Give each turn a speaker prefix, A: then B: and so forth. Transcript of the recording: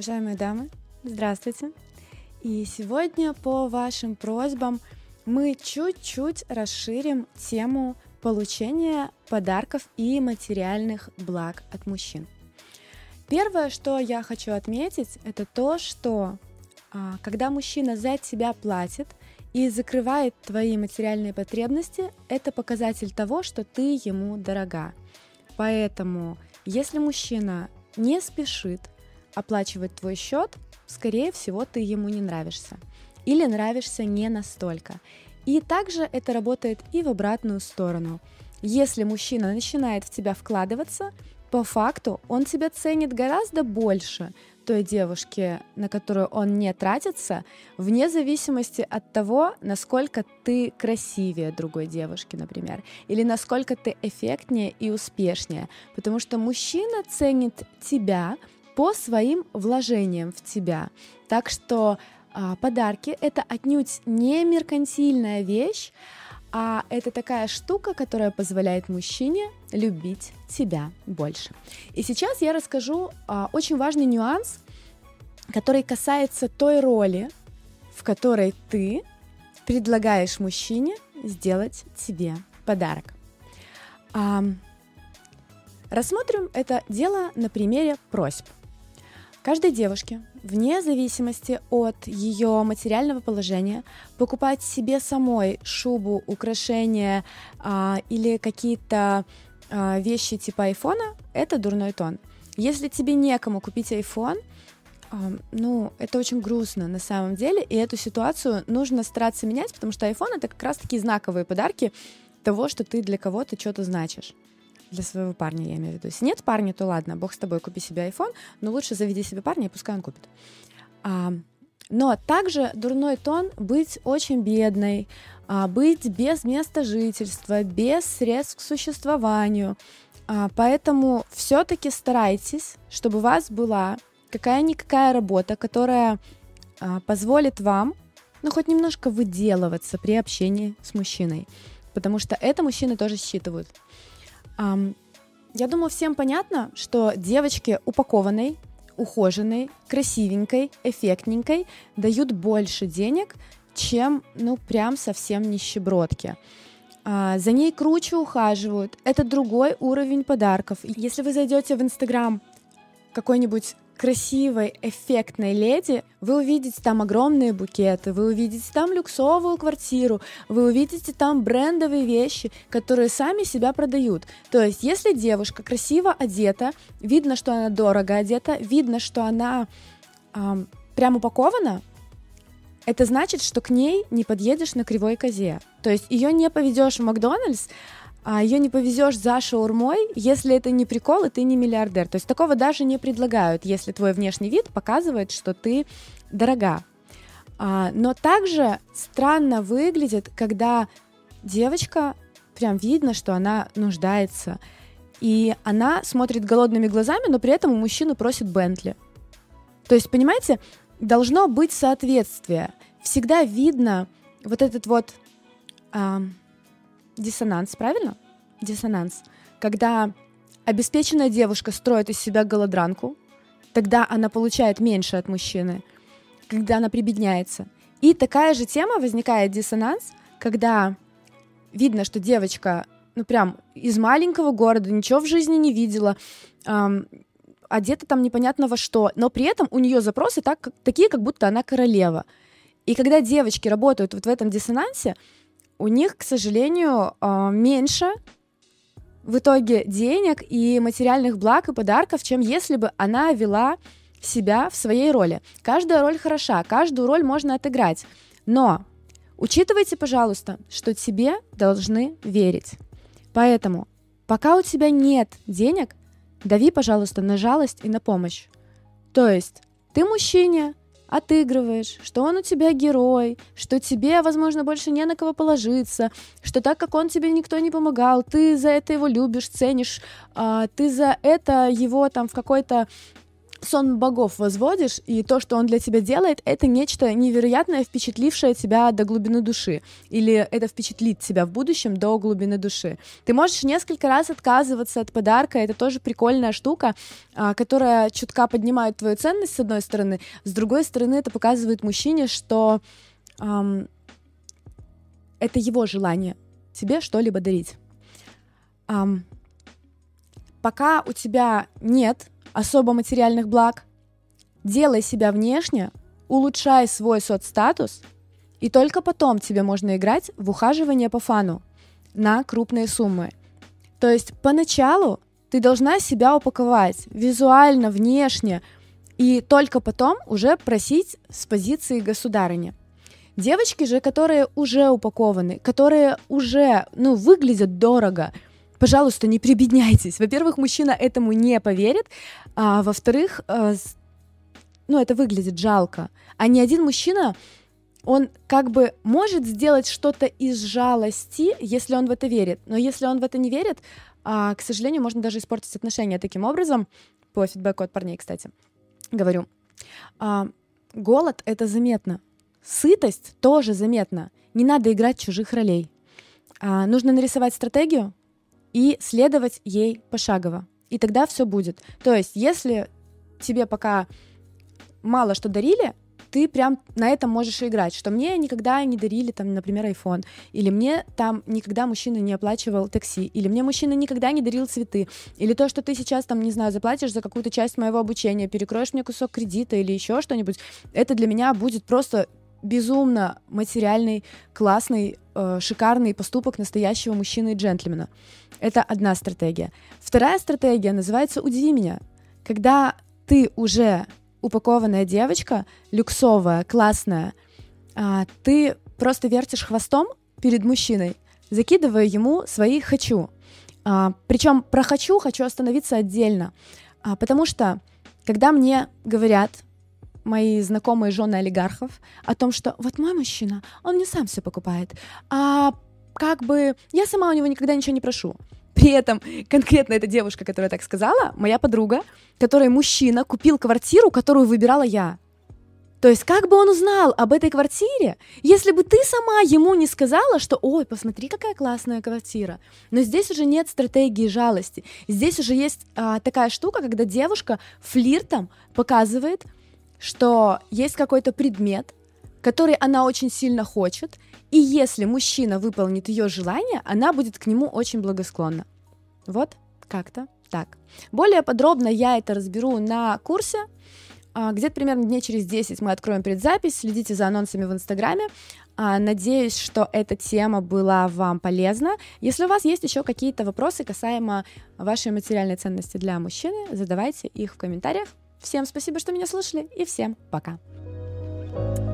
A: Уважаемые дамы, здравствуйте. И сегодня по вашим просьбам мы чуть-чуть расширим тему получения подарков и материальных благ от мужчин. Первое, что я хочу отметить, это то, что а, когда мужчина за тебя платит и закрывает твои материальные потребности, это показатель того, что ты ему дорога. Поэтому, если мужчина не спешит оплачивать твой счет, скорее всего, ты ему не нравишься. Или нравишься не настолько. И также это работает и в обратную сторону. Если мужчина начинает в тебя вкладываться, по факту он тебя ценит гораздо больше той девушки, на которую он не тратится, вне зависимости от того, насколько ты красивее другой девушки, например, или насколько ты эффектнее и успешнее. Потому что мужчина ценит тебя по своим вложениям в тебя. Так что а, подарки это отнюдь не меркантильная вещь, а это такая штука, которая позволяет мужчине любить тебя больше. И сейчас я расскажу а, очень важный нюанс, который касается той роли, в которой ты предлагаешь мужчине сделать тебе подарок. А, рассмотрим это дело на примере просьб. Каждой девушке, вне зависимости от ее материального положения, покупать себе самой шубу, украшения а, или какие-то а, вещи типа айфона – это дурной тон. Если тебе некому купить iPhone, а, ну, это очень грустно на самом деле, и эту ситуацию нужно стараться менять, потому что iPhone — это как раз-таки знаковые подарки того, что ты для кого-то что-то значишь для своего парня, я имею в виду. Если нет парня, то ладно, бог с тобой, купи себе iPhone, но лучше заведи себе парня, и пускай он купит. А, но также дурной тон быть очень бедной, а, быть без места жительства, без средств к существованию. А, поэтому все-таки старайтесь, чтобы у вас была какая-никакая работа, которая а, позволит вам, ну, хоть немножко выделываться при общении с мужчиной. Потому что это мужчины тоже считывают. Я думаю, всем понятно, что девочке упакованной, ухоженной, красивенькой, эффектненькой дают больше денег, чем, ну, прям совсем нищебродки. А, за ней круче ухаживают. Это другой уровень подарков. Если вы зайдете в Инстаграм какой-нибудь красивой, эффектной леди, вы увидите там огромные букеты, вы увидите там люксовую квартиру, вы увидите там брендовые вещи, которые сами себя продают. То есть, если девушка красиво одета, видно, что она дорого одета, видно, что она эм, прям упакована, это значит, что к ней не подъедешь на кривой козе. То есть ее не поведешь в Макдональдс, а ее не повезешь за шаурмой, если это не прикол, и ты не миллиардер. То есть такого даже не предлагают, если твой внешний вид показывает, что ты дорога. А, но также странно выглядит, когда девочка прям видно, что она нуждается. И она смотрит голодными глазами, но при этом у мужчины просит Бентли. То есть, понимаете, должно быть соответствие. Всегда видно вот этот вот... А, диссонанс, правильно? Диссонанс. Когда обеспеченная девушка строит из себя голодранку, тогда она получает меньше от мужчины, когда она прибедняется. И такая же тема возникает диссонанс, когда видно, что девочка, ну прям из маленького города, ничего в жизни не видела, эм, одета там непонятно во что, но при этом у нее запросы так, такие, как будто она королева. И когда девочки работают вот в этом диссонансе, у них, к сожалению, а, меньше в итоге денег и материальных благ и подарков, чем если бы она вела себя в своей роли. Каждая роль хороша, каждую роль можно отыграть. Но учитывайте, пожалуйста, что тебе должны верить. Поэтому, пока у тебя нет денег, дави, пожалуйста, на жалость и на помощь. То есть ты мужчине отыгрываешь, что он у тебя герой, что тебе, возможно, больше не на кого положиться, что так как он тебе никто не помогал, ты за это его любишь, ценишь, а, ты за это его там в какой-то сон богов возводишь, и то, что он для тебя делает, это нечто невероятное, впечатлившее тебя до глубины души, или это впечатлит тебя в будущем до глубины души. Ты можешь несколько раз отказываться от подарка, это тоже прикольная штука, а, которая чутка поднимает твою ценность, с одной стороны, с другой стороны, это показывает мужчине, что эм, это его желание тебе что-либо дарить. Эм, пока у тебя нет особо материальных благ, делай себя внешне, улучшай свой соцстатус, и только потом тебе можно играть в ухаживание по фану на крупные суммы. То есть поначалу ты должна себя упаковать визуально, внешне, и только потом уже просить с позиции государыни. Девочки же, которые уже упакованы, которые уже, ну, выглядят дорого – пожалуйста, не прибедняйтесь. Во-первых, мужчина этому не поверит, а во-вторых, э, ну, это выглядит жалко. А ни один мужчина, он как бы может сделать что-то из жалости, если он в это верит. Но если он в это не верит, а, к сожалению, можно даже испортить отношения таким образом, по фидбэку от парней, кстати, говорю. А, голод — это заметно. Сытость тоже заметно. Не надо играть чужих ролей. А, нужно нарисовать стратегию, и следовать ей пошагово. И тогда все будет. То есть, если тебе пока мало что дарили, ты прям на этом можешь играть, что мне никогда не дарили, там, например, iPhone, или мне там никогда мужчина не оплачивал такси, или мне мужчина никогда не дарил цветы, или то, что ты сейчас там, не знаю, заплатишь за какую-то часть моего обучения, перекроешь мне кусок кредита или еще что-нибудь, это для меня будет просто безумно материальный, классный, э, шикарный поступок настоящего мужчины и джентльмена. Это одна стратегия. Вторая стратегия называется «Удиви меня». Когда ты уже упакованная девочка, люксовая, классная, а, ты просто вертишь хвостом перед мужчиной, закидывая ему свои «хочу». А, причем про «хочу» хочу остановиться отдельно, а, потому что когда мне говорят, мои знакомые жены олигархов о том, что вот мой мужчина, он мне сам все покупает, а как бы я сама у него никогда ничего не прошу. При этом конкретно эта девушка, которая так сказала, моя подруга, которой мужчина купил квартиру, которую выбирала я. То есть как бы он узнал об этой квартире, если бы ты сама ему не сказала, что «Ой, посмотри, какая классная квартира». Но здесь уже нет стратегии жалости. Здесь уже есть а, такая штука, когда девушка флиртом показывает, что есть какой-то предмет, который она очень сильно хочет, и если мужчина выполнит ее желание, она будет к нему очень благосклонна. Вот как-то так. Более подробно я это разберу на курсе. А, где-то примерно дней через 10 мы откроем предзапись. Следите за анонсами в Инстаграме. А, надеюсь, что эта тема была вам полезна. Если у вас есть еще какие-то вопросы касаемо вашей материальной ценности для мужчины, задавайте их в комментариях. Всем спасибо, что меня слушали, и всем пока. thank you